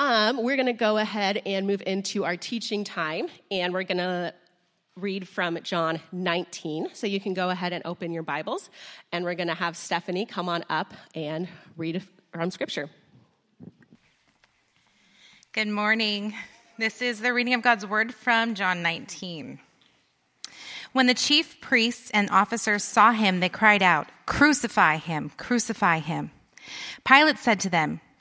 Um, we're going to go ahead and move into our teaching time, and we're going to read from John 19. So you can go ahead and open your Bibles, and we're going to have Stephanie come on up and read from Scripture. Good morning. This is the reading of God's Word from John 19. When the chief priests and officers saw him, they cried out, Crucify him! Crucify him! Pilate said to them,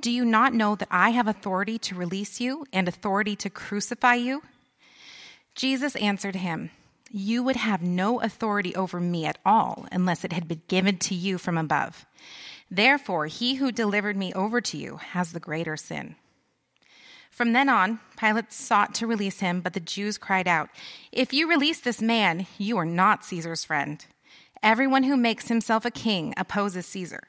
Do you not know that I have authority to release you and authority to crucify you? Jesus answered him, You would have no authority over me at all unless it had been given to you from above. Therefore, he who delivered me over to you has the greater sin. From then on, Pilate sought to release him, but the Jews cried out, If you release this man, you are not Caesar's friend. Everyone who makes himself a king opposes Caesar.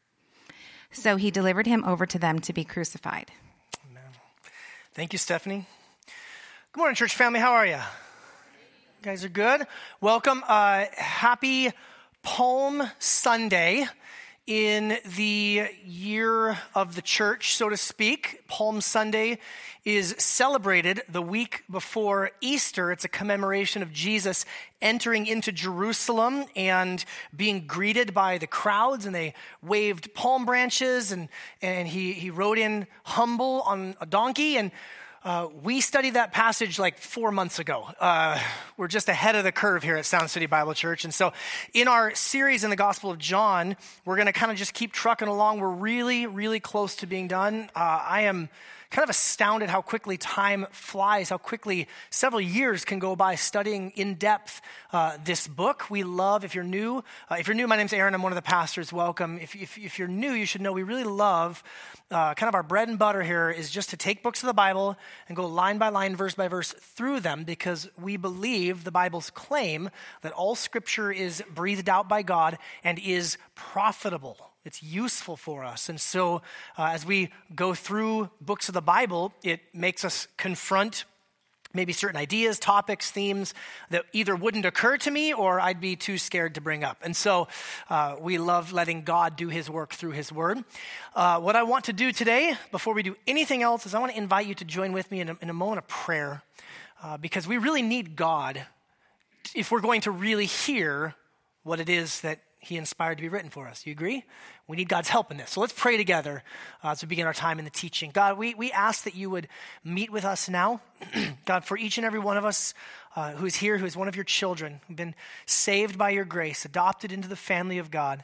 So he delivered him over to them to be crucified. Amen. Thank you, Stephanie. Good morning, church family. How are you? You guys are good. Welcome. Uh, happy Palm Sunday in the year of the church, so to speak. Palm Sunday is celebrated the week before Easter. It's a commemoration of Jesus entering into Jerusalem and being greeted by the crowds, and they waved palm branches, and, and he, he rode in humble on a donkey. And uh, we studied that passage like four months ago. Uh, we're just ahead of the curve here at Sound City Bible Church. And so, in our series in the Gospel of John, we're going to kind of just keep trucking along. We're really, really close to being done. Uh, I am kind of astounded how quickly time flies, how quickly several years can go by studying in depth uh, this book. We love, if you're new, uh, if you're new, my name's Aaron, I'm one of the pastors. Welcome. If, if, if you're new, you should know we really love uh, kind of our bread and butter here is just to take books of the Bible and go line by line, verse by verse through them because we believe the Bible's claim that all scripture is breathed out by God and is profitable. It's useful for us. And so, uh, as we go through books of the Bible, it makes us confront maybe certain ideas, topics, themes that either wouldn't occur to me or I'd be too scared to bring up. And so uh, we love letting God do his work through his word. Uh, what I want to do today, before we do anything else, is I want to invite you to join with me in a, in a moment of prayer uh, because we really need God if we're going to really hear what it is that he inspired to be written for us. You agree? We need God's help in this. So let's pray together uh, as we begin our time in the teaching. God, we, we ask that you would meet with us now. God, for each and every one of us uh, who is here, who is one of your children, who've been saved by your grace, adopted into the family of God,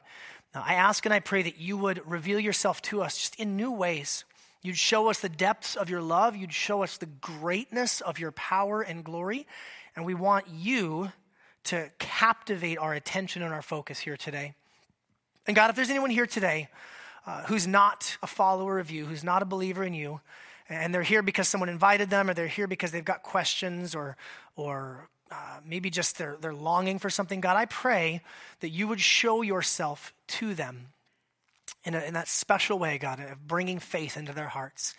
uh, I ask and I pray that you would reveal yourself to us just in new ways. You'd show us the depths of your love. You'd show us the greatness of your power and glory. And we want you to captivate our attention and our focus here today. And God, if there's anyone here today uh, who's not a follower of you, who's not a believer in you, and they're here because someone invited them, or they're here because they've got questions, or, or uh, maybe just they're, they're longing for something, God, I pray that you would show yourself to them in, a, in that special way, God, of bringing faith into their hearts.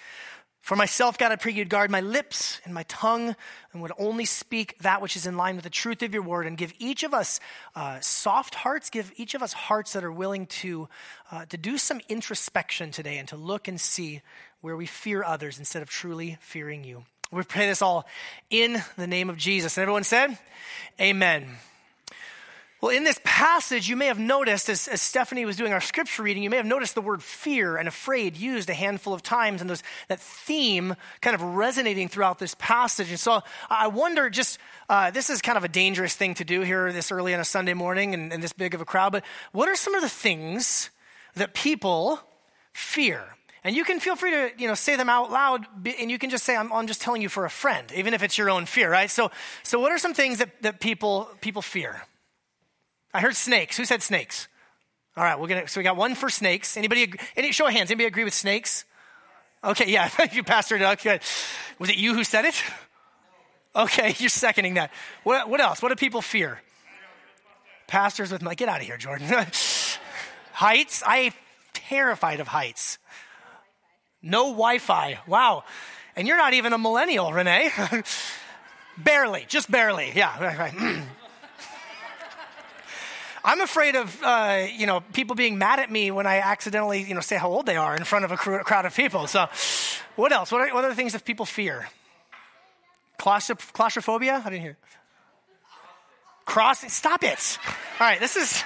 For myself, God, I pray you'd guard my lips and my tongue and would only speak that which is in line with the truth of your word and give each of us uh, soft hearts, give each of us hearts that are willing to, uh, to do some introspection today and to look and see where we fear others instead of truly fearing you. We pray this all in the name of Jesus. And everyone said, Amen. Well, in this passage, you may have noticed, as, as, Stephanie was doing our scripture reading, you may have noticed the word fear and afraid used a handful of times, and those, that theme kind of resonating throughout this passage. And so I wonder just, uh, this is kind of a dangerous thing to do here this early on a Sunday morning and, and this big of a crowd, but what are some of the things that people fear? And you can feel free to, you know, say them out loud, and you can just say, I'm, I'm just telling you for a friend, even if it's your own fear, right? So, so what are some things that, that people, people fear? I heard snakes. Who said snakes? All right, we're gonna. So we got one for snakes. Anybody? Any show of hands? Anybody agree with snakes? Okay, yeah. Thank you, Pastor Doug. Good. Was it you who said it? Okay, you're seconding that. What, what else? What do people fear? Pastors with my. Get out of here, Jordan. heights. I terrified of heights. No Wi-Fi. Wow. And you're not even a millennial, Renee. barely, just barely. Yeah, right, right. I'm afraid of, uh, you know, people being mad at me when I accidentally, you know, say how old they are in front of a crowd of people. So, what else? What are, what are the things that people fear? Claustroph- claustrophobia? I didn't hear. Crossing? Stop it. All right, this is.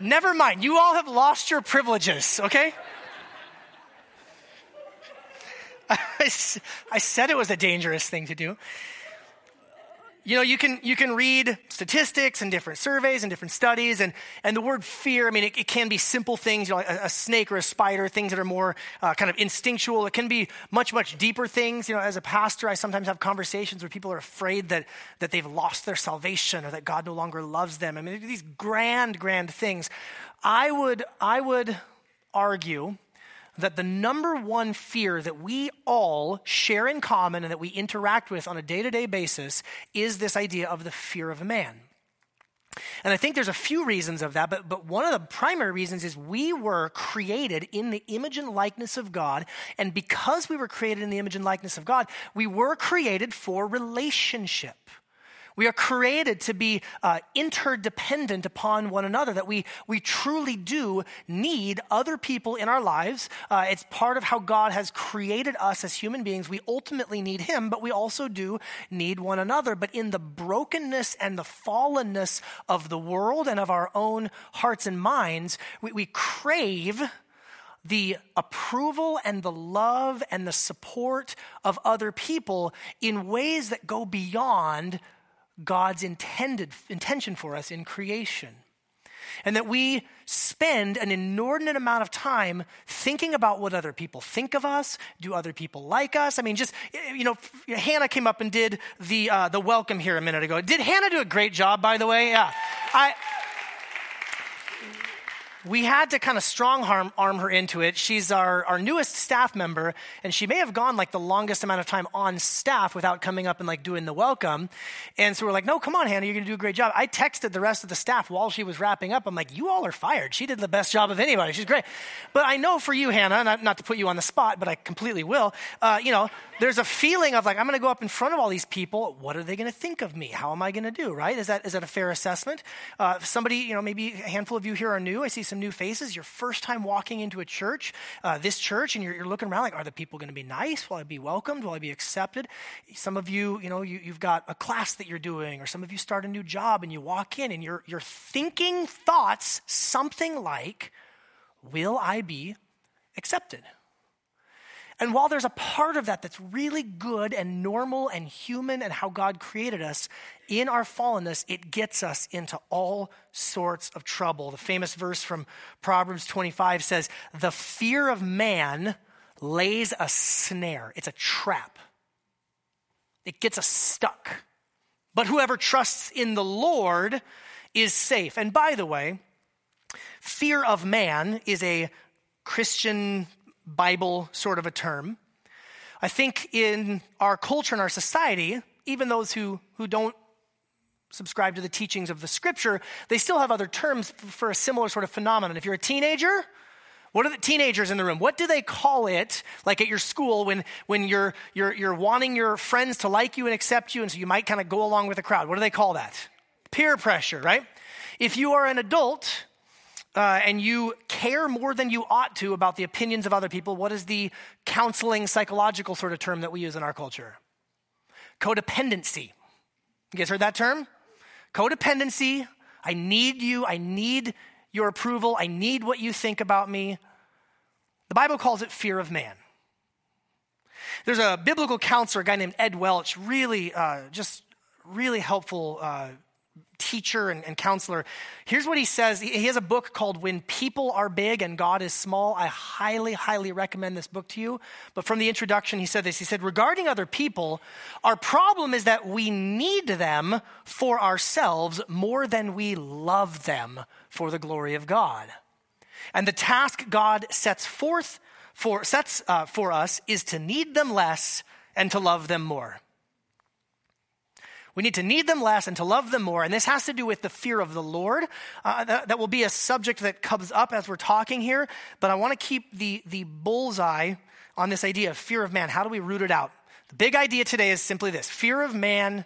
Never mind. You all have lost your privileges, okay? I said it was a dangerous thing to do you know, you can, you can read statistics and different surveys and different studies, and, and the word fear, I mean, it, it can be simple things, you know, like a, a, snake or a spider, things that are more uh, kind of instinctual. It can be much, much deeper things. You know, as a pastor, I sometimes have conversations where people are afraid that, that they've lost their salvation or that God no longer loves them. I mean, these grand, grand things. I would, I would argue that the number one fear that we all share in common and that we interact with on a day to day basis is this idea of the fear of man. And I think there's a few reasons of that, but, but one of the primary reasons is we were created in the image and likeness of God. And because we were created in the image and likeness of God, we were created for relationship. We are created to be uh, interdependent upon one another, that we, we truly do need other people in our lives. Uh, it's part of how God has created us as human beings. We ultimately need Him, but we also do need one another. But in the brokenness and the fallenness of the world and of our own hearts and minds, we, we crave the approval and the love and the support of other people in ways that go beyond God's intended intention for us in creation. And that we spend an inordinate amount of time thinking about what other people think of us. Do other people like us? I mean, just, you know, Hannah came up and did the, uh, the welcome here a minute ago. Did Hannah do a great job, by the way? Yeah. I, we had to kind of strong arm, arm her into it. She's our, our newest staff member, and she may have gone like the longest amount of time on staff without coming up and like doing the welcome. And so we're like, no, come on, Hannah, you're going to do a great job. I texted the rest of the staff while she was wrapping up. I'm like, you all are fired. She did the best job of anybody. She's great. But I know for you, Hannah, not, not to put you on the spot, but I completely will, uh, you know, there's a feeling of like, I'm going to go up in front of all these people. What are they going to think of me? How am I going to do, right? Is that, is that a fair assessment? Uh, somebody, you know, maybe a handful of you here are new. I see some new faces. Your first time walking into a church, uh, this church, and you're, you're, looking around like, are the people going to be nice? Will I be welcomed? Will I be accepted? Some of you, you know, you, you've got a class that you're doing, or some of you start a new job and you walk in and you're, you're thinking thoughts something like, will I be accepted? And while there's a part of that that's really good and normal and human and how God created us, in our fallenness, it gets us into all sorts of trouble. The famous verse from Proverbs 25 says, The fear of man lays a snare, it's a trap. It gets us stuck. But whoever trusts in the Lord is safe. And by the way, fear of man is a Christian Bible sort of a term. I think in our culture and our society, even those who, who don't subscribe to the teachings of the scripture, they still have other terms for a similar sort of phenomenon. If you're a teenager, what are the teenagers in the room? What do they call it, like at your school, when, when you're, you're, you're wanting your friends to like you and accept you, and so you might kind of go along with the crowd? What do they call that? Peer pressure, right? If you are an adult, uh, and you care more than you ought to about the opinions of other people, what is the counseling psychological sort of term that we use in our culture? Codependency. You guys heard that term? Codependency, I need you, I need your approval, I need what you think about me. The Bible calls it fear of man. There's a biblical counselor, a guy named Ed Welch, really, uh, just really helpful uh, teacher and, and, counselor. Here's what he says. He has a book called When People Are Big and God is Small. I highly, highly recommend this book to you. But from the introduction, he said this. He said, Regarding other people, our problem is that we need them for ourselves more than we love them for the glory of God. And the task God sets forth for, sets uh, for us is to need them less and to love them more. We need to need them less and to love them more. And this has to do with the fear of the Lord. Uh, that, that, will be a subject that comes up as we're talking here. But I want to keep the, the bullseye on this idea of fear of man. How do we root it out? The big idea today is simply this fear of man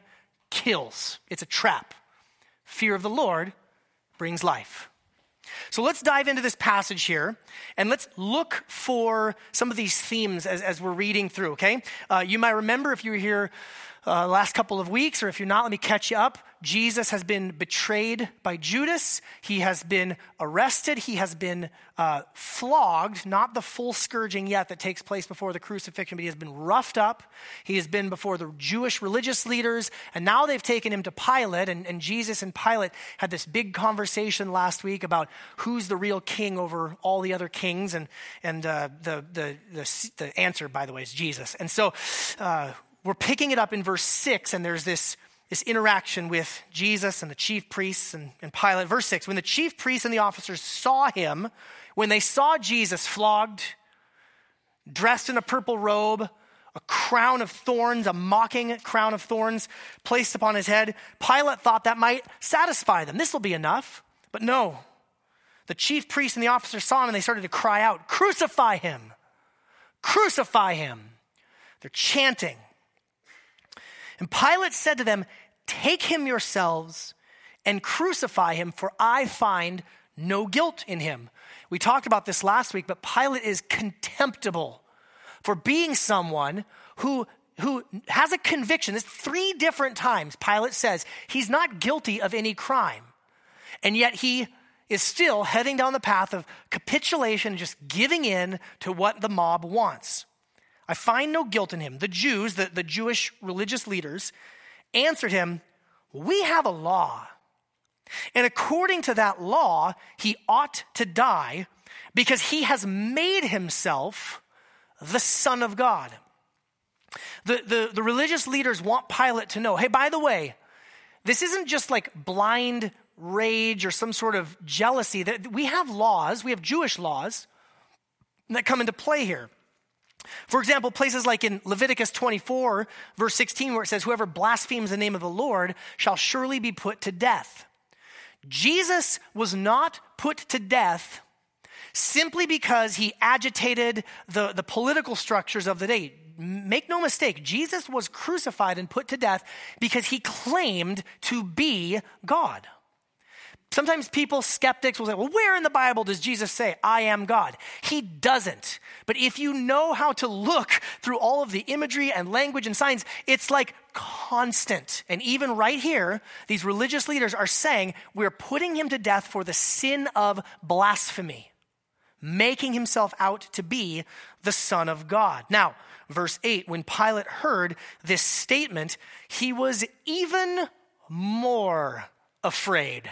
kills, it's a trap. Fear of the Lord brings life. So let's dive into this passage here and let's look for some of these themes as, as we're reading through, okay? Uh, you might remember if you were here uh, last couple of weeks, or if you're not, let me catch you up. Jesus has been betrayed by Judas. He has been arrested. He has been uh, flogged, not the full scourging yet that takes place before the crucifixion, but he has been roughed up. He has been before the Jewish religious leaders, and now they've taken him to Pilate. And, and Jesus and Pilate had this big conversation last week about who's the real king over all the other kings. And, and uh, the, the, the, the, answer, by the way, is Jesus. And so, uh, we're picking it up in verse 6, and there's this, this interaction with Jesus and the chief priests and, and Pilate. Verse 6 When the chief priests and the officers saw him, when they saw Jesus flogged, dressed in a purple robe, a crown of thorns, a mocking crown of thorns placed upon his head, Pilate thought that might satisfy them. This will be enough. But no. The chief priests and the officers saw him and they started to cry out, Crucify him! Crucify him! They're chanting. And Pilate said to them, Take him yourselves and crucify him, for I find no guilt in him. We talked about this last week, but Pilate is contemptible for being someone who, who has a conviction. This three different times Pilate says he's not guilty of any crime. And yet he is still heading down the path of capitulation, just giving in to what the mob wants. I find no guilt in him. The Jews, the, the Jewish religious leaders, answered him, We have a law. And according to that law, he ought to die because he has made himself the Son of God. The, the, the religious leaders want Pilate to know hey, by the way, this isn't just like blind rage or some sort of jealousy. That we have laws, we have Jewish laws that come into play here. For example, places like in Leviticus 24, verse 16, where it says, Whoever blasphemes the name of the Lord shall surely be put to death. Jesus was not put to death simply because he agitated the, the political structures of the day. Make no mistake, Jesus was crucified and put to death because he claimed to be God. Sometimes people, skeptics, will say, well, where in the Bible does Jesus say, I am God? He doesn't. But if you know how to look through all of the imagery and language and signs, it's like constant. And even right here, these religious leaders are saying, we're putting him to death for the sin of blasphemy, making himself out to be the Son of God. Now, verse 8, when Pilate heard this statement, he was even more afraid.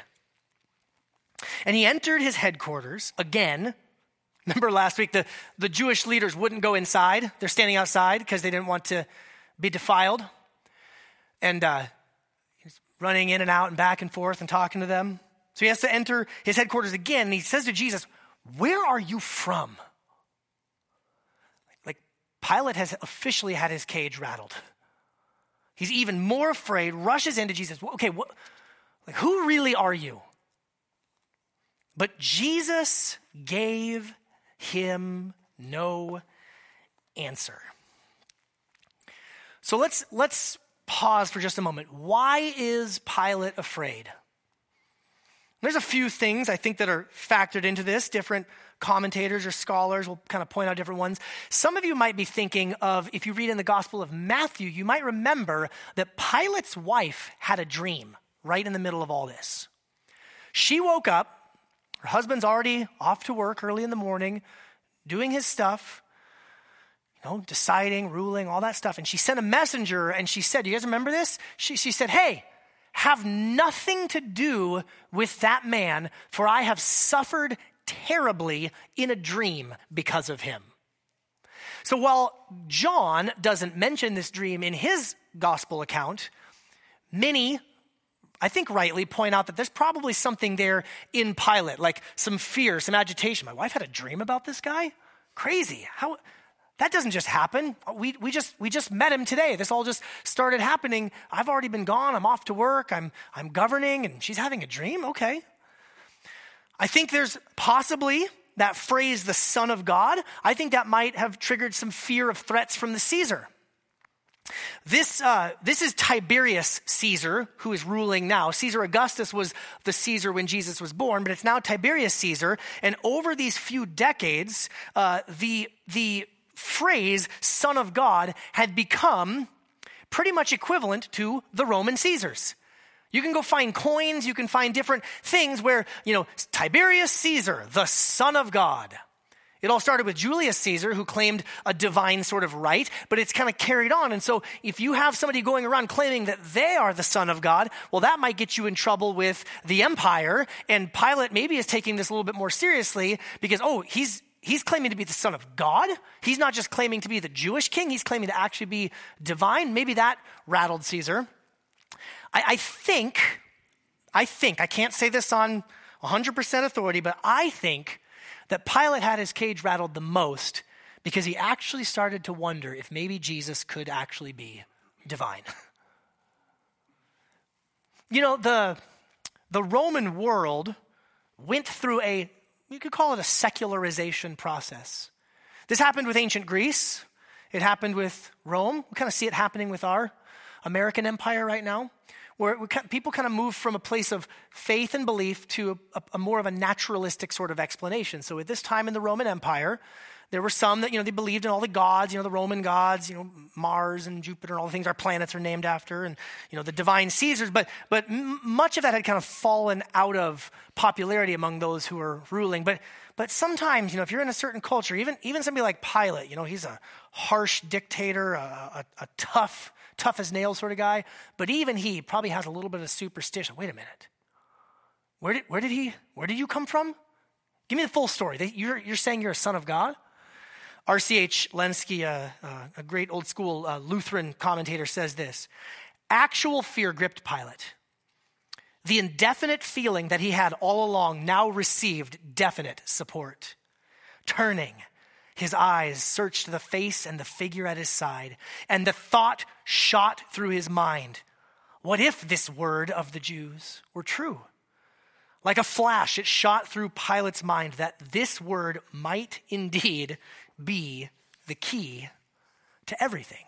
And he entered his headquarters again. Remember last week, the, the Jewish leaders wouldn't go inside. They're standing outside because they didn't want to be defiled. And uh, he's running in and out and back and forth and talking to them. So he has to enter his headquarters again. And he says to Jesus, Where are you from? Like Pilate has officially had his cage rattled. He's even more afraid, rushes into Jesus. Okay, what, like, who really are you? But Jesus gave him no answer. So let's, let's pause for just a moment. Why is Pilate afraid? There's a few things I think that are factored into this. Different commentators or scholars will kind of point out different ones. Some of you might be thinking of, if you read in the Gospel of Matthew, you might remember that Pilate's wife had a dream right in the middle of all this. She woke up, her husband's already off to work early in the morning, doing his stuff, you know, deciding, ruling, all that stuff. And she sent a messenger and she said, Do You guys remember this? She, she said, Hey, have nothing to do with that man, for I have suffered terribly in a dream because of him. So while John doesn't mention this dream in his gospel account, many, I think rightly, point out that there's probably something there in Pilate, like some fear, some agitation. My wife had a dream about this guy? Crazy. How that doesn't just happen. We, we, just, we just met him today. This all just started happening. I've already been gone. I'm off to work. I'm, I'm governing, and she's having a dream? Okay. I think there's possibly that phrase, the Son of God, I think that might have triggered some fear of threats from the Caesar. This, uh, this is Tiberius Caesar, who is ruling now. Caesar Augustus was the Caesar when Jesus was born, but it's now Tiberius Caesar. And over these few decades, uh, the, the phrase Son of God had become pretty much equivalent to the Roman Caesars. You can go find coins, you can find different things where, you know, Tiberius Caesar, the Son of God. It all started with Julius Caesar, who claimed a divine sort of right, but it's kind of carried on. And so, if you have somebody going around claiming that they are the Son of God, well, that might get you in trouble with the empire. And Pilate maybe is taking this a little bit more seriously because, oh, he's. He's claiming to be the Son of God. He's not just claiming to be the Jewish king, he's claiming to actually be divine. Maybe that rattled Caesar. I, I think, I think, I can't say this on 100% authority, but I think that Pilate had his cage rattled the most because he actually started to wonder if maybe Jesus could actually be divine. you know, the, the Roman world went through a, you could call it a secularization process. This happened with ancient Greece, it happened with Rome. We kind of see it happening with our American empire right now where people kind of move from a place of faith and belief to a, a, more of a naturalistic sort of explanation. So at this time in the Roman Empire, there were some that, you know, they believed in all the gods, you know, the Roman gods, you know, Mars and Jupiter and all the things our planets are named after, and, you know, the divine Caesars. But, but m- much of that had kind of fallen out of popularity among those who were ruling. But, but sometimes, you know, if you're in a certain culture, even, even somebody like Pilate, you know, he's a harsh dictator, a, a, a tough tough as nails sort of guy, but even he probably has a little bit of superstition. Wait a minute. Where did, where did he, where did you come from? Give me the full story. You're, you're saying you're a son of God? R.C.H. Lenski, uh, uh, a great old school uh, Lutheran commentator, says this Actual fear gripped Pilate. The indefinite feeling that he had all along now received definite support. Turning, his eyes searched the face and the figure at his side, and the thought shot through his mind what if this word of the Jews were true? Like a flash, it shot through Pilate's mind that this word might indeed be the key to everything.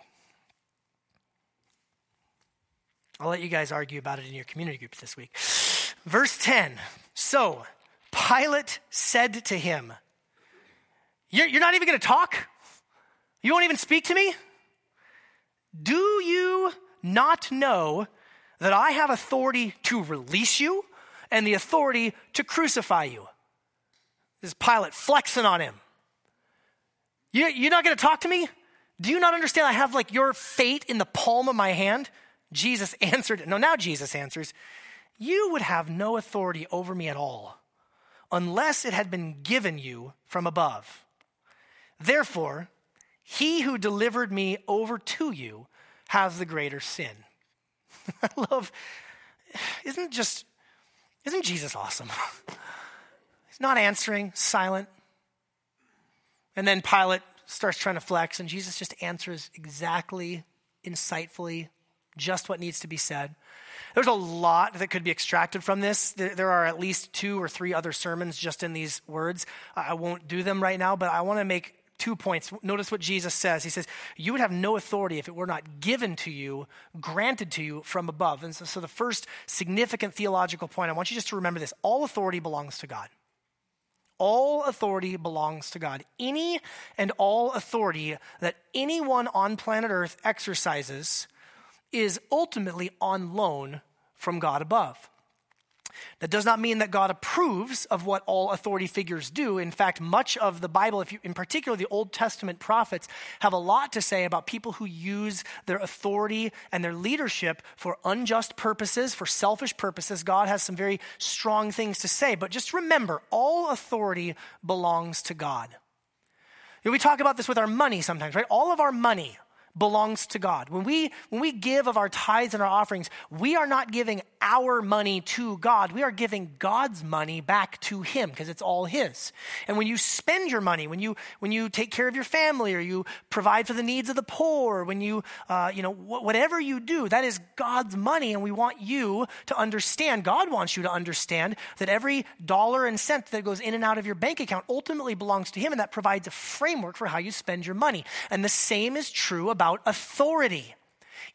I'll let you guys argue about it in your community groups this week. Verse 10 So Pilate said to him, you're, you're not even going to talk? You won't even speak to me? Do you not know that I have authority to release you and the authority to crucify you? This is Pilate flexing on him. You, you're not going to talk to me? Do you not understand I have like your fate in the palm of my hand? Jesus answered, no, now Jesus answers, you would have no authority over me at all unless it had been given you from above. Therefore, he who delivered me over to you has the greater sin. I love, isn't just, isn't Jesus awesome? He's not answering, silent. And then Pilate starts trying to flex, and Jesus just answers exactly, insightfully, just what needs to be said. There's a lot that could be extracted from this. There, are at least two or three other sermons just in these words. I won't do them right now, but I want to make two points. Notice what Jesus says. He says, You would have no authority if it were not given to you, granted to you from above. And so, so the first significant theological point, I want you just to remember this all authority belongs to God. All authority belongs to God. Any and all authority that anyone on planet Earth exercises is ultimately on loan from God above. That does not mean that God approves of what all authority figures do. In fact, much of the Bible, if you, in particular the Old Testament prophets, have a lot to say about people who use their authority and their leadership for unjust purposes, for selfish purposes. God has some very strong things to say. But just remember, all authority belongs to God. You know, we talk about this with our money sometimes, right? All of our money, belongs to God. When we, when we give of our tithes and our offerings, we are not giving our money to God. We are giving God's money back to Him because it's all His. And when you spend your money, when you, when you take care of your family or you provide for the needs of the poor, when you, uh, you know, wh- whatever you do, that is God's money. And we want you to understand, God wants you to understand that every dollar and cent that goes in and out of your bank account ultimately belongs to Him. And that provides a framework for how you spend your money. And the same is true about about authority.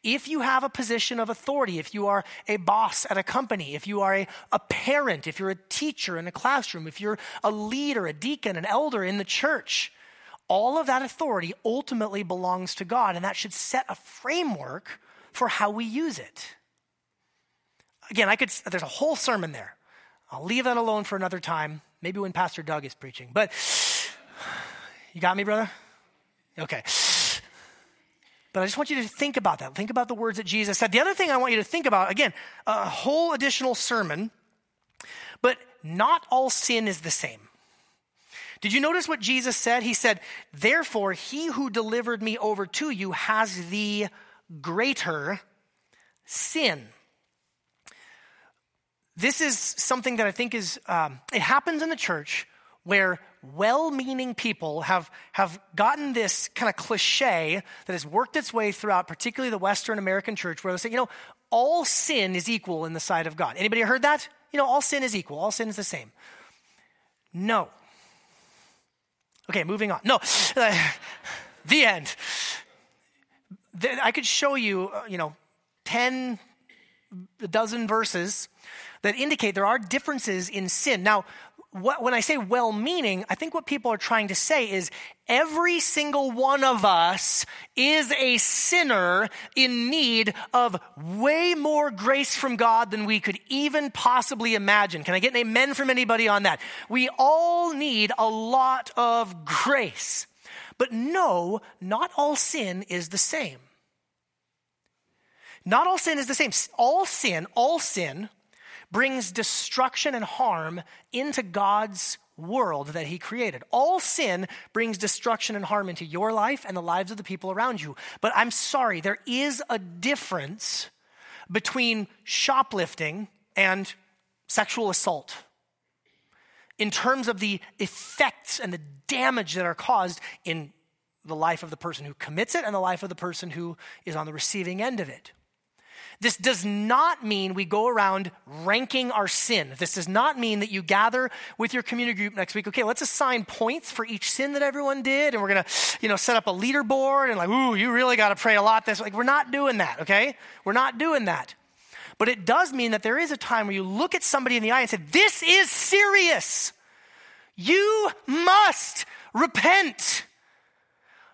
If you have a position of authority, if you are a boss at a company, if you are a, a parent, if you're a teacher in a classroom, if you're a leader, a deacon, an elder in the church, all of that authority ultimately belongs to God, and that should set a framework for how we use it. Again, I could, there's a whole sermon there. I'll leave that alone for another time, maybe when Pastor Doug is preaching. But you got me, brother? Okay. But I just want you to think about that. Think about the words that Jesus said. The other thing I want you to think about, again, a whole additional sermon, but not all sin is the same. Did you notice what Jesus said? He said, Therefore, he who delivered me over to you has the greater sin. This is something that I think is, um, it happens in the church where well meaning people have, have gotten this kind of cliche that has worked its way throughout, particularly the Western American church, where they say, you know, all sin is equal in the sight of God. Anybody heard that? You know, all sin is equal, all sin is the same. No. Okay, moving on. No, the end. I could show you, uh, you know, 10, a dozen verses that indicate there are differences in sin. Now, what, when I say well meaning, I think what people are trying to say is every single one of us is a sinner in need of way more grace from God than we could even possibly imagine. Can I get an amen from anybody on that? We all need a lot of grace. But no, not all sin is the same. Not all sin is the same. All sin, all sin brings destruction and harm into God's world that he created. All sin brings destruction and harm into your life and the lives of the people around you. But I'm sorry, there is a difference between shoplifting and sexual assault in terms of the effects and the damage that are caused in the life of the person who commits it and the life of the person who is on the receiving end of it. This does not mean we go around ranking our sin. This does not mean that you gather with your community group next week. Okay, let's assign points for each sin that everyone did, and we're gonna, you know, set up a leaderboard and like, ooh, you really got to pray a lot. This like we're not doing that. Okay, we're not doing that. But it does mean that there is a time where you look at somebody in the eye and say, "This is serious. You must repent."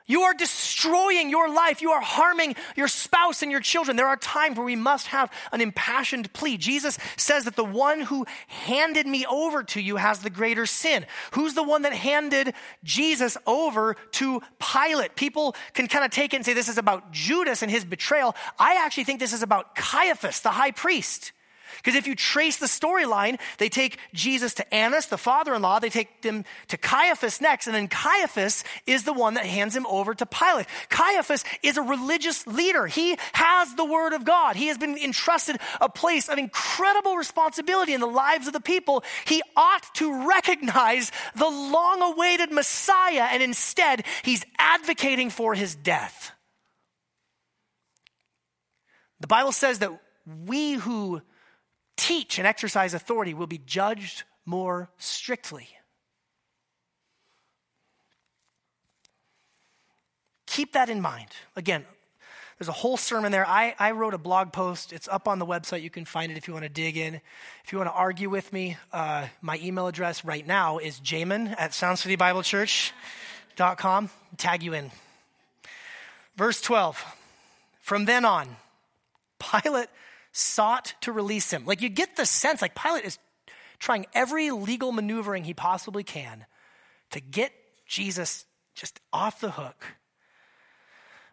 You are destroying your life. You are harming your spouse and your children. There are times where we must have an impassioned plea. Jesus says that the one who handed me over to you has the greater sin. Who's the one that handed Jesus over to Pilate? People can kind of take it and say this is about Judas and his betrayal. I actually think this is about Caiaphas, the high priest. Because if you trace the storyline, they take Jesus to Annas, the father in law, they take him to Caiaphas next, and then Caiaphas is the one that hands him over to Pilate. Caiaphas is a religious leader. He has the word of God. He has been entrusted a place of incredible responsibility in the lives of the people. He ought to recognize the long awaited Messiah, and instead, he's advocating for his death. The Bible says that we who teach and exercise authority will be judged more strictly. Keep that in mind. Again, there's a whole sermon there. I, I wrote a blog post. It's up on the website. You can find it if you want to dig in. If you want to argue with me, uh, my email address right now is jamin at soundcitybiblechurch.com. Tag you in. Verse 12. From then on, Pilate sought to release him. Like you get the sense, like Pilate is trying every legal maneuvering he possibly can to get Jesus just off the hook.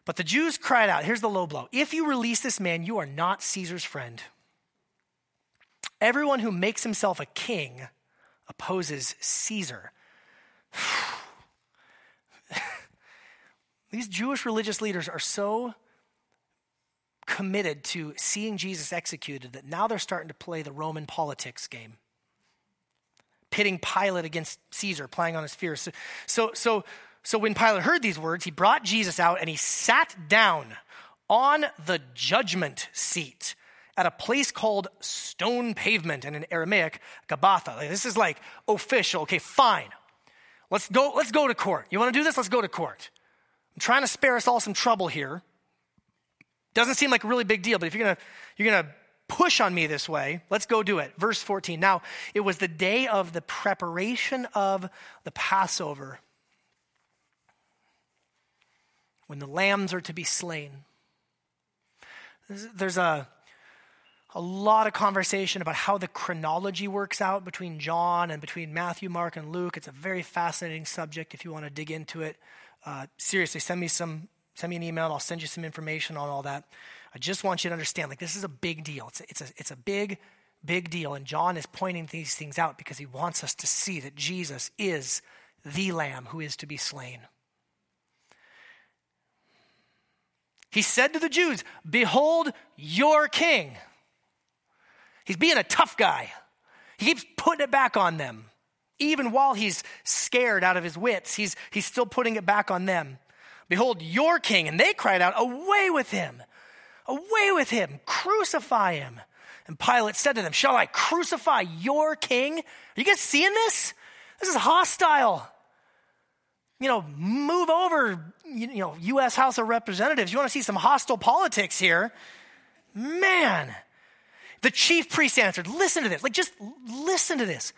But the Jews cried out here's the low blow if you release this man, you are not Caesar's friend. Everyone who makes himself a king opposes Caesar. These Jewish religious leaders are so committed to seeing Jesus executed that now they're starting to play the Roman politics game, pitting Pilate against Caesar, playing on his fears. So, so, so, so when Pilate heard these words, he brought Jesus out and he sat down on the judgment seat at a place called Stone Pavement and in Aramaic, Gabbatha. This is like official. Okay, fine. Let's go, let's go to court. You want to do this? Let's go to court. I'm trying to spare us all some trouble here. Doesn't seem like a really big deal, but if you're gonna you're gonna push on me this way, let's go do it. Verse 14. Now, it was the day of the preparation of the Passover when the lambs are to be slain. There's a a lot of conversation about how the chronology works out between John and between Matthew, Mark, and Luke. It's a very fascinating subject if you want to dig into it. Uh, seriously, send me some, send me an email and I'll send you some information on all that. I just want you to understand, like, this is a big deal. It's a, it's a, it's a big, big deal. And John is pointing these things out because he wants us to see that Jesus is the Lamb who is to be slain. He said to the Jews, Behold your king. He's being a tough guy. He keeps putting it back on them. Even while he's scared out of his wits, he's, he's still putting it back on them. Behold, your king. And they cried out, Away with him! Away with him! Crucify him! And Pilate said to them, Shall I crucify your king? Are you guys seeing this? This is hostile. You know, move over, you know, U.S. House of Representatives. You want to see some hostile politics here? Man, the chief priest answered, Listen to this. Like, just listen to this.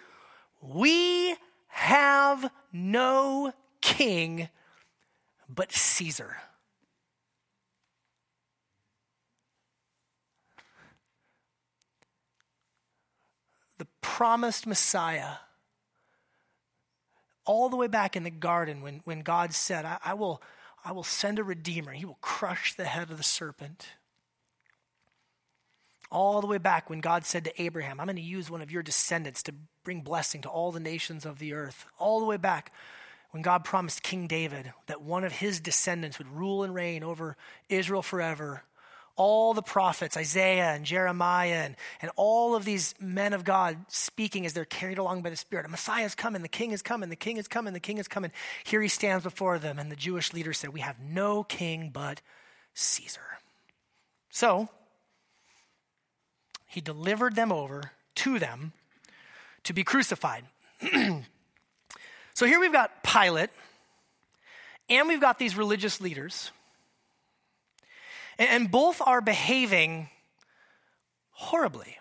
We have no king but Caesar. The promised Messiah, all the way back in the garden when, when God said, I, I will, I will send a redeemer, he will crush the head of the serpent all the way back when God said to Abraham, I'm going to use one of your descendants to bring blessing to all the nations of the earth. All the way back when God promised King David that one of his descendants would rule and reign over Israel forever. All the prophets, Isaiah and Jeremiah, and, and all of these men of God speaking as they're carried along by the Spirit. A Messiah is coming, the King is coming, the King is coming, the King is coming. Here he stands before them, and the Jewish leaders said, We have no king but Caesar. So, he delivered them over to them to be crucified. so here we've got Pilate, and we've got these religious leaders, and both are behaving horribly.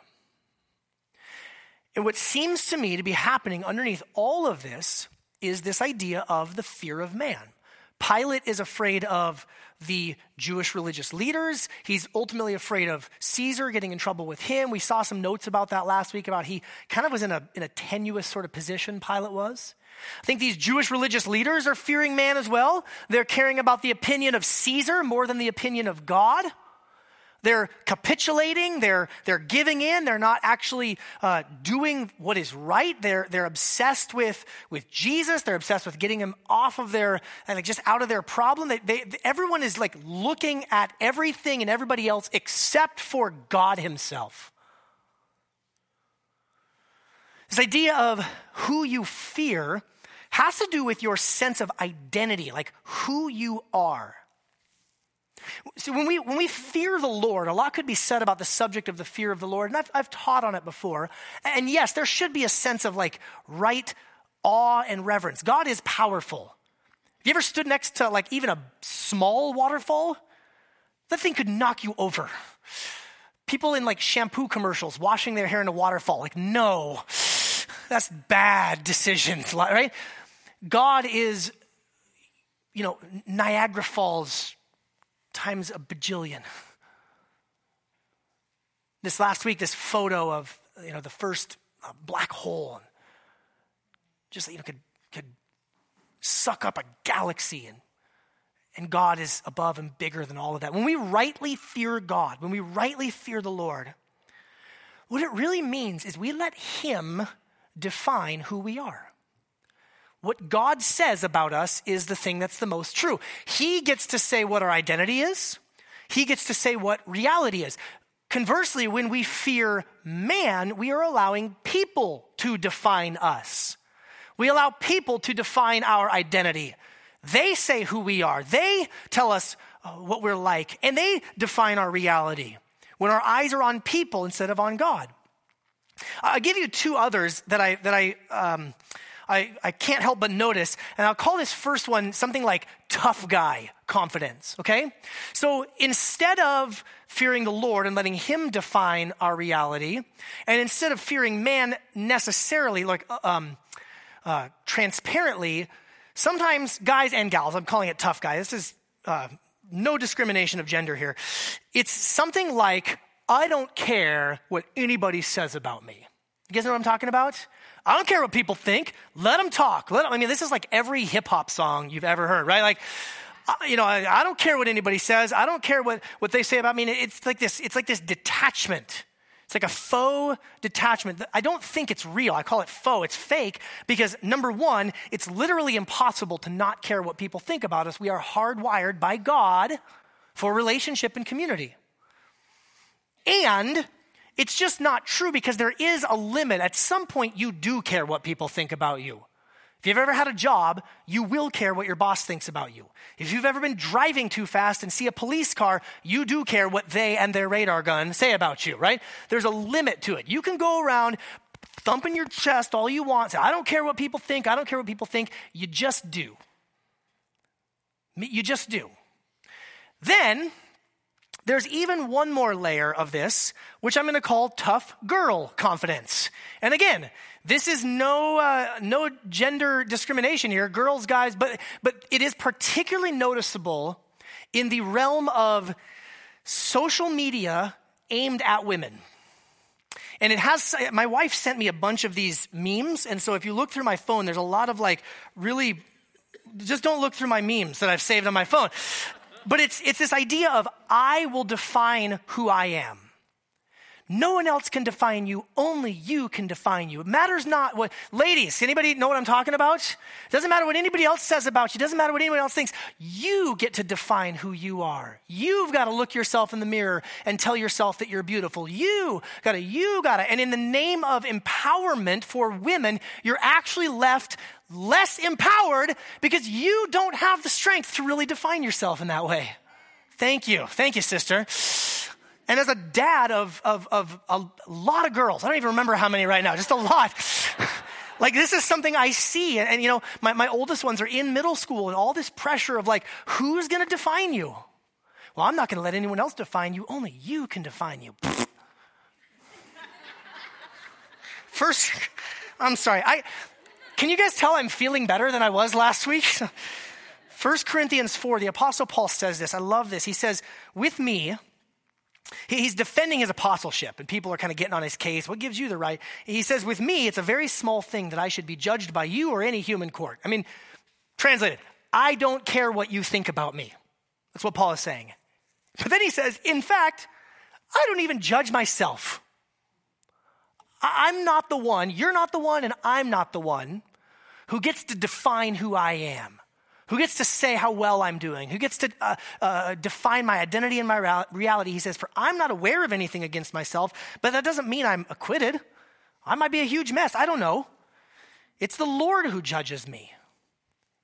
And what seems to me to be happening underneath all of this is this idea of the fear of man. Pilate is afraid of the Jewish religious leaders. He's ultimately afraid of Caesar getting in trouble with him. We saw some notes about that last week about he kind of was in a, in a tenuous sort of position, Pilate was. I think these Jewish religious leaders are fearing man as well. They're caring about the opinion of Caesar more than the opinion of God. They're capitulating, they're, they're giving in, they're not actually uh, doing what is right. They're, they're obsessed with, with Jesus, they're obsessed with getting him off of their, like just out of their problem. They, they, everyone is like looking at everything and everybody else except for God Himself. This idea of who you fear has to do with your sense of identity, like who you are. See, when we, when we fear the Lord, a lot could be said about the subject of the fear of the Lord, and I've, I've taught on it before. And yes, there should be a sense of like right awe and reverence. God is powerful. Have you ever stood next to like even a small waterfall? That thing could knock you over. People in like shampoo commercials washing their hair in a waterfall, like, no, that's bad decisions, right? God is, you know, Niagara Falls times a bajillion. this last week, this photo of you know the first uh, black hole, just you know could could suck up a galaxy, and and God is above and bigger than all of that. When we rightly fear God, when we rightly fear the Lord, what it really means is we let Him define who we are. What God says about us is the thing that's the most true. He gets to say what our identity is. He gets to say what reality is. Conversely, when we fear man, we are allowing people to define us. We allow people to define our identity. They say who we are, they tell us uh, what we're like, and they define our reality when our eyes are on people instead of on God. I'll give you two others that I, that I, um, I, I can't help but notice, and I'll call this first one something like tough guy confidence, okay? So instead of fearing the Lord and letting Him define our reality, and instead of fearing man necessarily, like uh, um, uh, transparently, sometimes guys and gals, I'm calling it tough guy, this is uh, no discrimination of gender here. It's something like, I don't care what anybody says about me. You guys know what I'm talking about? I don't care what people think. Let them talk. Let them, I mean, this is like every hip hop song you've ever heard, right? Like, uh, you know, I, I, don't care what anybody says. I don't care what, what they say about me. It's like this, it's like this detachment. It's like a faux detachment. I don't think it's real. I call it faux. It's fake because number one, it's literally impossible to not care what people think about us. We are hardwired by God for relationship and community. And it's just not true because there is a limit. At some point, you do care what people think about you. If you've ever had a job, you will care what your boss thinks about you. If you've ever been driving too fast and see a police car, you do care what they and their radar gun say about you, right? There's a limit to it. You can go around thumping your chest all you want. Say, I don't care what people think. I don't care what people think. You just do. You just do. Then there's even one more layer of this, which I'm going to call tough girl confidence. And again, this is no, uh, no gender discrimination here, girls, guys, but, but it is particularly noticeable in the realm of social media aimed at women. And it has, my wife sent me a bunch of these memes. And so if you look through my phone, there's a lot of like really, just don't look through my memes that I've saved on my phone. But it's, it's this idea of I will define who I am. No one else can define you. Only you can define you. It matters not what, ladies, anybody know what I'm talking about? It doesn't matter what anybody else says about you. It doesn't matter what anyone else thinks. You get to define who you are. You've got to look yourself in the mirror and tell yourself that you're beautiful. You got to, you got to. And in the name of empowerment for women, you're actually left less empowered because you don't have the strength to really define yourself in that way. Thank you. Thank you, sister. And as a dad of, of, of a lot of girls, I don't even remember how many right now, just a lot. like this is something I see. And, and, you know, my, my oldest ones are in middle school and all this pressure of like, who's going to define you? Well, I'm not going to let anyone else define you. Only you can define you. First, I'm sorry. I, can you guys tell I'm feeling better than I was last week? 1 Corinthians 4, the Apostle Paul says this. I love this. He says, With me, He's defending his apostleship, and people are kind of getting on his case. What gives you the right? He says, With me, it's a very small thing that I should be judged by you or any human court. I mean, translated, I don't care what you think about me. That's what Paul is saying. But then he says, In fact, I don't even judge myself. I'm not the one, you're not the one, and I'm not the one who gets to define who I am who gets to say how well I'm doing, who gets to uh, uh, define my identity and my reality. He says, For I'm not aware of anything against myself, but that doesn't mean I'm acquitted. I might be a huge mess. I don't know. It's the Lord who judges me.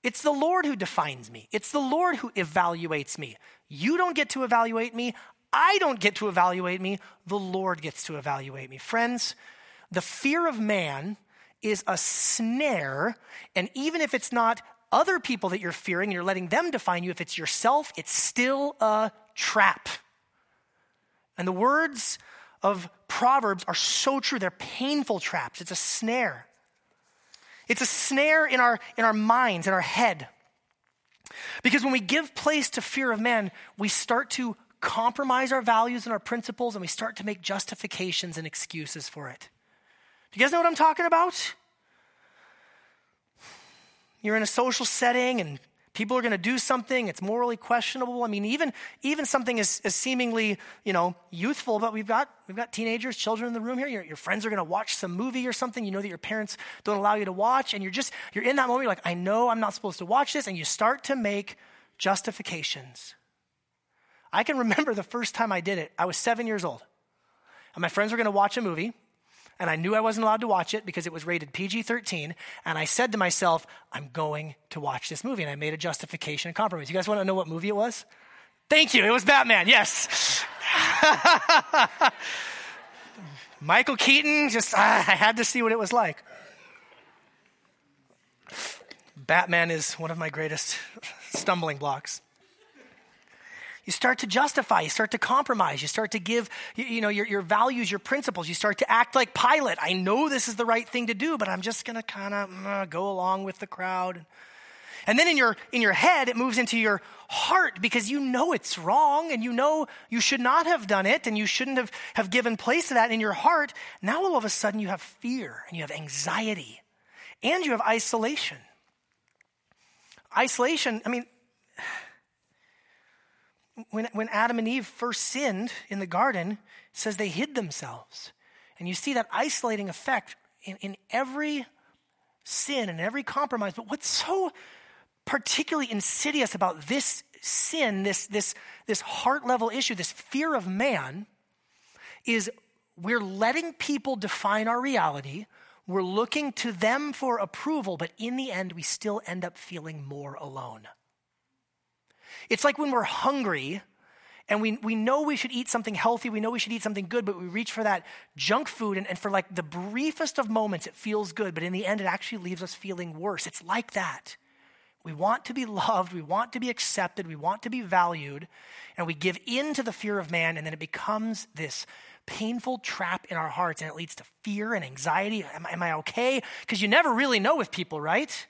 It's the Lord who defines me. It's the Lord who evaluates me. You don't get to evaluate me. I don't get to evaluate me. The Lord gets to evaluate me. Friends, the fear of man is a snare, and even if it's not other people that you're fearing, and you're letting them define you. If it's yourself, it's still a trap. And the words of Proverbs are so true. They're painful traps. It's a snare. It's a snare in our, in our minds, in our head. Because when we give place to fear of man, we start to compromise our values and our principles and we start to make justifications and excuses for it. Do you guys know what I'm talking about? You're in a social setting and people are going to do something it's morally questionable. I mean even even something as, as seemingly you know youthful but we've got we've got teenagers children in the room here. Your, your friends are going to watch some movie or something you know that your parents don't allow you to watch and you're just you're in that moment you're like i know i'm not supposed to watch this and you start to make justifications. I can remember the first time i did it. I was seven years old and my friends were going to watch a movie and I knew I wasn't allowed to watch it because it was rated PG 13. And I said to myself, I'm going to watch this movie. And I made a justification and compromise. You guys want to know what movie it was? Thank you. It was Batman, yes. Michael Keaton, just, ah, I had to see what it was like. Batman is one of my greatest stumbling blocks you start to justify, you start to compromise, you start to give, you, you know, your, your values, your principles. You start to act like Pilate. I know this is the right thing to do, but I'm just going to kind of uh, go along with the crowd. And then in your, in your head, it moves into your heart because you know it's wrong and you know you should not have done it and you shouldn't have, have given place to that in your heart. Now all of a sudden you have fear and you have anxiety and you have isolation. Isolation, I mean, when, when Adam and Eve first sinned in the garden, says they hid themselves. And you see that isolating effect in, in every sin and every compromise. But what's so particularly insidious about this sin, this, this, this heart level issue, this fear of man, is we're letting people define our reality. We're looking to them for approval, but in the end, we still end up feeling more alone. It's like when we're hungry and we, we know we should eat something healthy, we know we should eat something good, but we reach for that junk food, and, and for like the briefest of moments, it feels good, but in the end, it actually leaves us feeling worse. It's like that. We want to be loved, we want to be accepted, we want to be valued, and we give in to the fear of man, and then it becomes this painful trap in our hearts, and it leads to fear and anxiety. Am, am I okay? Because you never really know with people, right?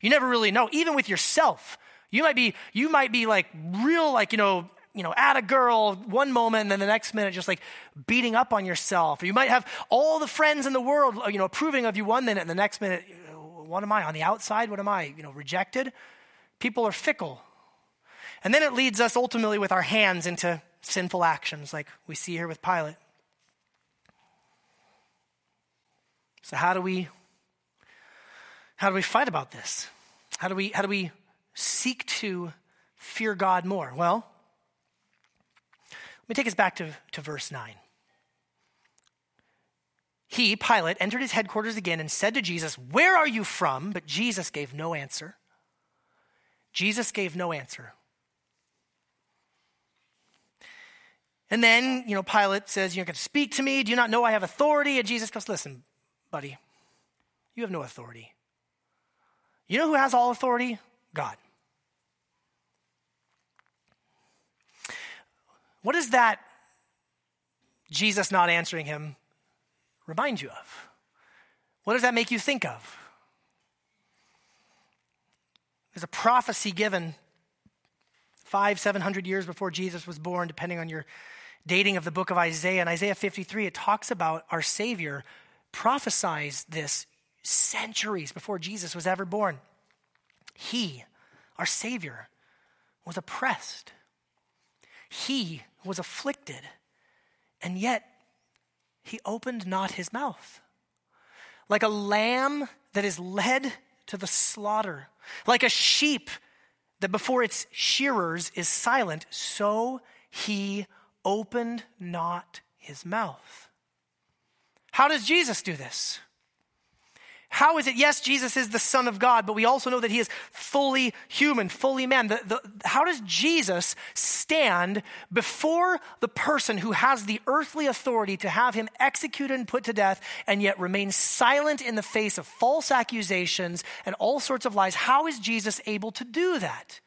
You never really know, even with yourself. You might be, you might be like real, like, you know, you know, at a girl one moment and then the next minute just like beating up on yourself. Or you might have all the friends in the world, you know, approving of you one minute and the next minute, what am I? On the outside, what am I? You know, rejected? People are fickle. And then it leads us ultimately with our hands into sinful actions, like we see here with Pilate. So how do we how do we fight about this? How do we how do we seek to fear God more? Well, let me take us back to, to verse 9. He, Pilate, entered his headquarters again and said to Jesus, Where are you from? But Jesus gave no answer. Jesus gave no answer. And then, you know, Pilate says, You're going to speak to me. Do you not know I have authority? And Jesus goes, Listen, buddy, you have no authority. You know who has all authority? God. What does that Jesus not answering him remind you of? What does that make you think of? There's a prophecy given five, seven hundred years before Jesus was born, depending on your dating of the book of Isaiah. In Isaiah 53, it talks about our Savior prophesies this centuries before Jesus was ever born. He, our Savior, was oppressed. He was afflicted, and yet he opened not his mouth. Like a lamb that is led to the slaughter, like a sheep that before its shearers is silent, so he opened not his mouth. How does Jesus do this? How is it? Yes, Jesus is the Son of God, but we also know that he is fully human, fully man. The, the, how does Jesus stand before the person who has the earthly authority to have him executed and put to death and yet remain silent in the face of false accusations and all sorts of lies? How is Jesus able to do that?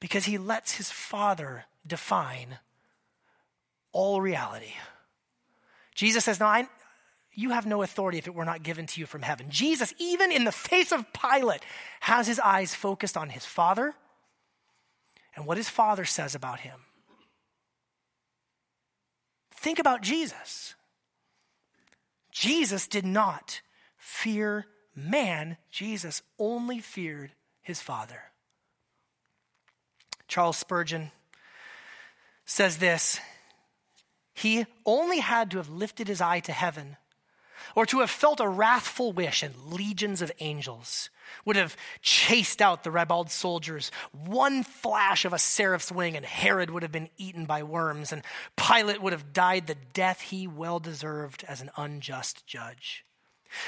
Because he lets his Father define all reality. Jesus says, No, I, you have no authority if it were not given to you from heaven. Jesus, even in the face of Pilate, has his eyes focused on his Father and what his Father says about him. Think about Jesus. Jesus did not fear man, Jesus only feared his Father. Charles Spurgeon says this He only had to have lifted his eye to heaven or to have felt a wrathful wish, and legions of angels would have chased out the ribald soldiers. One flash of a seraph's wing, and Herod would have been eaten by worms, and Pilate would have died the death he well deserved as an unjust judge.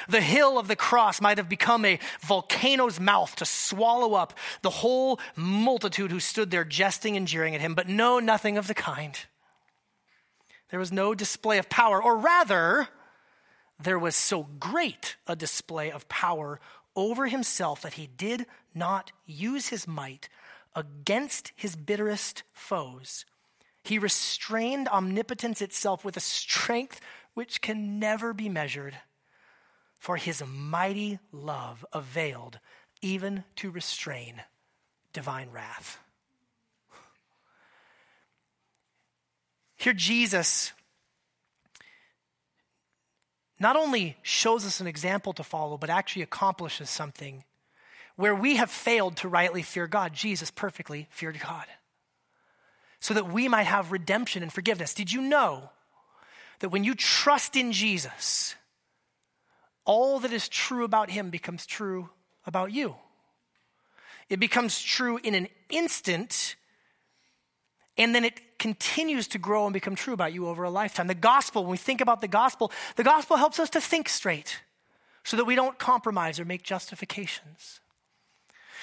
The hill of the cross might have become a volcano's mouth to swallow up the whole multitude who stood there jesting and jeering at him, but no, nothing of the kind. There was no display of power, or rather, there was so great a display of power over himself that he did not use his might against his bitterest foes. He restrained omnipotence itself with a strength which can never be measured, for his mighty love availed even to restrain divine wrath. Here, Jesus not only shows us an example to follow, but actually accomplishes something. Where we have failed to rightly fear God, Jesus perfectly feared God. So that we might have redemption and forgiveness. Did you know that when you trust in Jesus, all that is true about him becomes true about you? It becomes true in an instant and then it continues to grow and become true about you over a lifetime. The gospel, when we think about the gospel, the gospel helps us to think straight so that we don't compromise or make justifications.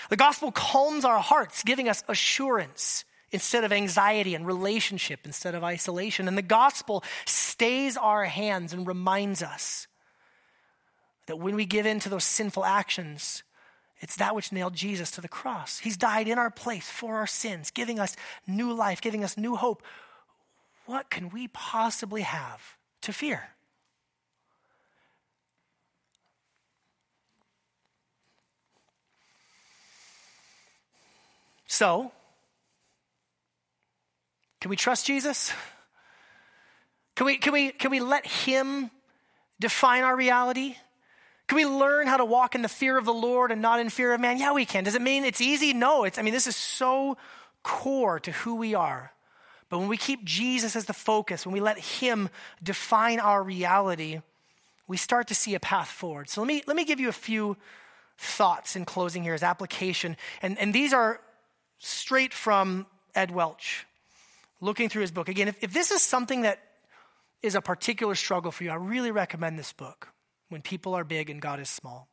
The gospel calms our hearts, giving us assurance instead of anxiety and relationship instead of isolation. And the gospel stays our hands and reminds us that when we give in to those sinful actions, it's that which nailed Jesus to the cross. He's died in our place for our sins, giving us new life, giving us new hope. What can we possibly have to fear? So, can we trust Jesus? Can we, can we, can we let Him define our reality? Can we learn how to walk in the fear of the Lord and not in fear of man? Yeah, we can. Does it mean it's easy? No. It's, I mean, this is so core to who we are. But when we keep Jesus as the focus, when we let Him define our reality, we start to see a path forward. So let me, let me give you a few thoughts in closing here as application. And, and these are straight from Ed Welch, looking through his book. Again, if, if this is something that is a particular struggle for you, I really recommend this book when people are big and God is small.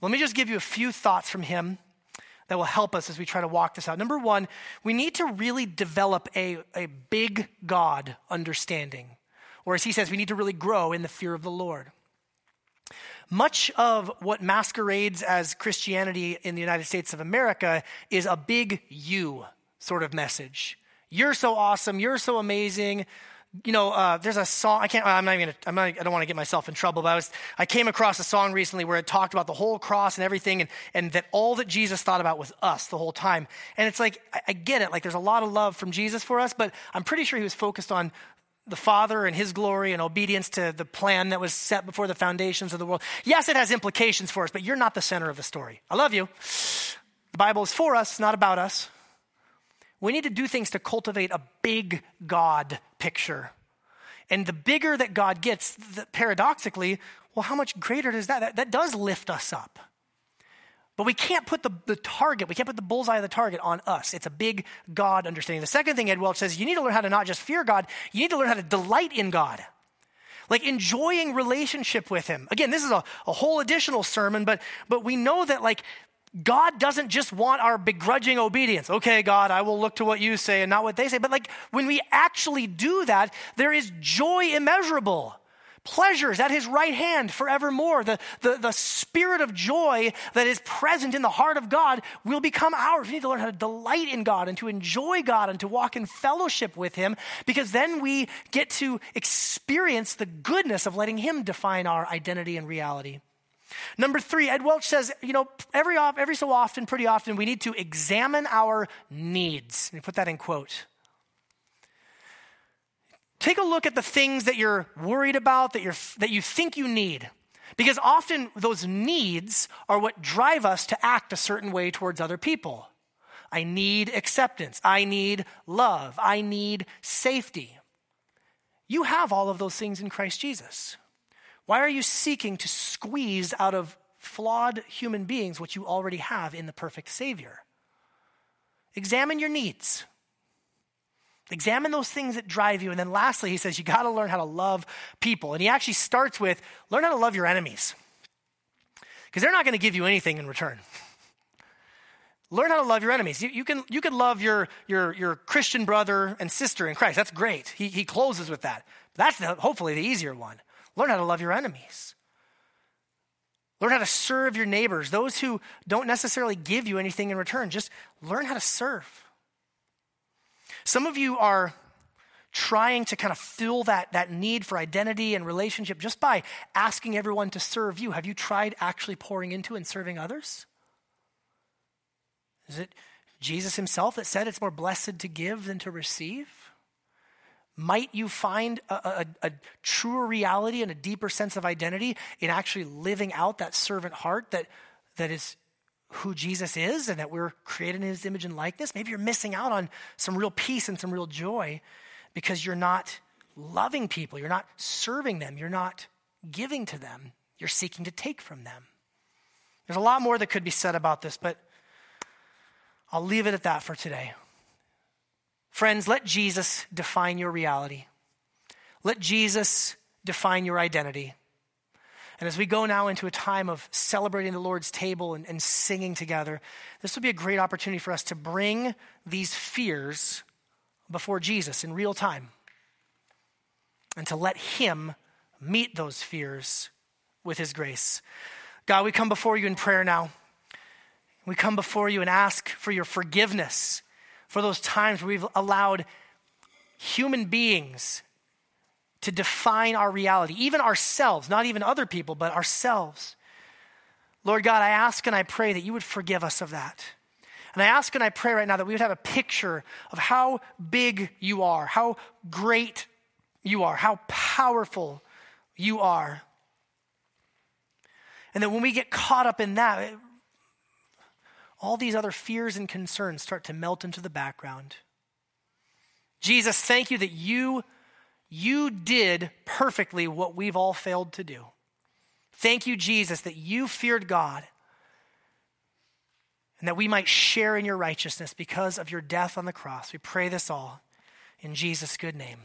Let me just give you a few thoughts from him that will help us as we try to walk this out. Number one, we need to really develop a, a big God understanding. Or as he says, we need to really grow in the fear of the Lord. Much of what masquerades as Christianity in the United States of America is a big you sort of message. You're so awesome. You're so amazing you know, uh, there's a song. I can't. I'm not even. I'm not, I don't want to get myself in trouble. But I was. I came across a song recently where it talked about the whole cross and everything, and and that all that Jesus thought about was us the whole time. And it's like I, I get it. Like there's a lot of love from Jesus for us, but I'm pretty sure he was focused on the Father and His glory and obedience to the plan that was set before the foundations of the world. Yes, it has implications for us, but you're not the center of the story. I love you. The Bible is for us, not about us. We need to do things to cultivate a big God picture. And the bigger that God gets, the, paradoxically, well, how much greater does that, that? That does lift us up. But we can't put the, the target, we can't put the bullseye of the target on us. It's a big God understanding. The second thing Ed Welch says, you need to learn how to not just fear God, you need to learn how to delight in God. Like enjoying relationship with him. Again, this is a, a whole additional sermon, but but we know that like God doesn't just want our begrudging obedience. Okay, God, I will look to what you say and not what they say. But like when we actually do that, there is joy immeasurable. Pleasures at his right hand forevermore. The, the, the spirit of joy that is present in the heart of God will become ours. We need to learn how to delight in God and to enjoy God and to walk in fellowship with him because then we get to experience the goodness of letting him define our identity and reality. Number three, Ed Welch says, you know, every, every so often, pretty often, we need to examine our needs. And put that in quote. take a look at the things that you're worried about, that, you're, that you think you need. Because often those needs are what drive us to act a certain way towards other people. I need acceptance. I need love. I need safety. You have all of those things in Christ Jesus. Why are you seeking to squeeze out of flawed human beings what you already have in the perfect Savior? Examine your needs. Examine those things that drive you. And then lastly, he says, you got to learn how to love people. And he actually starts with learn how to love your enemies because they're not going to give you anything in return. learn how to love your enemies. You, you, can, you can love your, your, your Christian brother and sister in Christ. That's great. He, he closes with that. That's the, hopefully the easier one. Learn how to love your enemies. Learn how to serve your neighbors, those who don't necessarily give you anything in return. Just learn how to serve. Some of you are trying to kind of fill that, that need for identity and relationship just by asking everyone to serve you. Have you tried actually pouring into and serving others? Is it Jesus himself that said it's more blessed to give than to receive? Might you find a, a, a, truer reality and a deeper sense of identity in actually living out that servant heart that, that is who Jesus is and that we're created in his image and likeness, maybe you're missing out on some real peace and some real joy because you're not loving people, you're not serving them, you're not giving to them, you're seeking to take from them. There's a lot more that could be said about this, but I'll leave it at that for today. Friends, let Jesus define your reality. Let Jesus define your identity. And as we go now into a time of celebrating the Lord's table and, and singing together, this will be a great opportunity for us to bring these fears before Jesus in real time and to let Him meet those fears with His grace. God, we come before you in prayer now. We come before you and ask for your forgiveness for those times where we've allowed human beings to define our reality, even ourselves, not even other people, but ourselves. Lord God, I ask and I pray that you would forgive us of that. And I ask and I pray right now that we would have a picture of how big you are, how great you are, how powerful you are. And that when we get caught up in that, all these other fears and concerns start to melt into the background. Jesus, thank you that you you did perfectly what we've all failed to do. Thank you, Jesus, that you feared God and that we might share in your righteousness because of your death on the cross. We pray this all in Jesus' good name.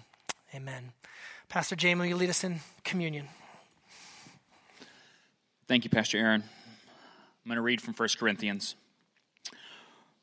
Amen. Pastor Jamie, will you lead us in communion? Thank you, Pastor Aaron. I'm going to read from 1 Corinthians.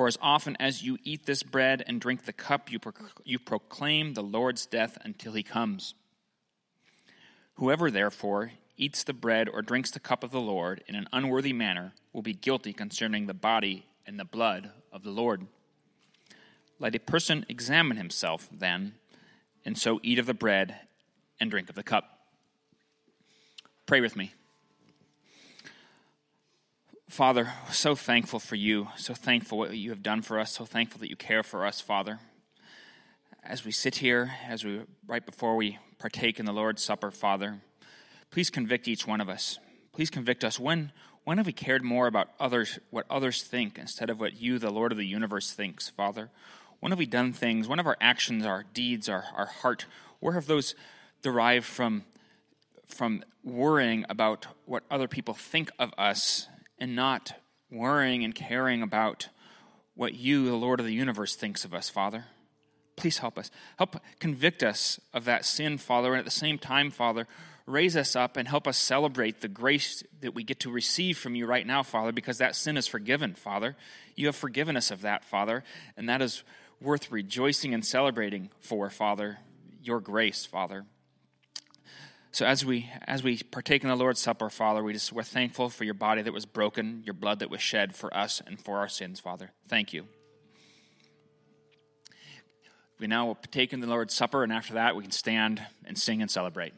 For as often as you eat this bread and drink the cup, you, pro- you proclaim the Lord's death until he comes. Whoever, therefore, eats the bread or drinks the cup of the Lord in an unworthy manner will be guilty concerning the body and the blood of the Lord. Let a person examine himself, then, and so eat of the bread and drink of the cup. Pray with me. Father, so thankful for you, so thankful what you have done for us, so thankful that you care for us, Father. As we sit here, as we right before we partake in the Lord's Supper, Father, please convict each one of us. Please convict us when when have we cared more about others what others think instead of what you, the Lord of the universe, thinks, Father? When have we done things? When have our actions, our deeds, our, our heart, where have those derived from from worrying about what other people think of us and not worrying and caring about what you, the Lord of the universe, thinks of us, Father. Please help us. Help convict us of that sin, Father, and at the same time, Father, raise us up and help us celebrate the grace that we get to receive from you right now, Father, because that sin is forgiven, Father. You have forgiven us of that, Father, and that is worth rejoicing and celebrating for, Father, your grace, Father. So as we as we partake in the Lord's Supper, Father, we just we're thankful for your body that was broken, your blood that was shed for us and for our sins, Father. Thank you. We now will partake in the Lord's Supper, and after that we can stand and sing and celebrate.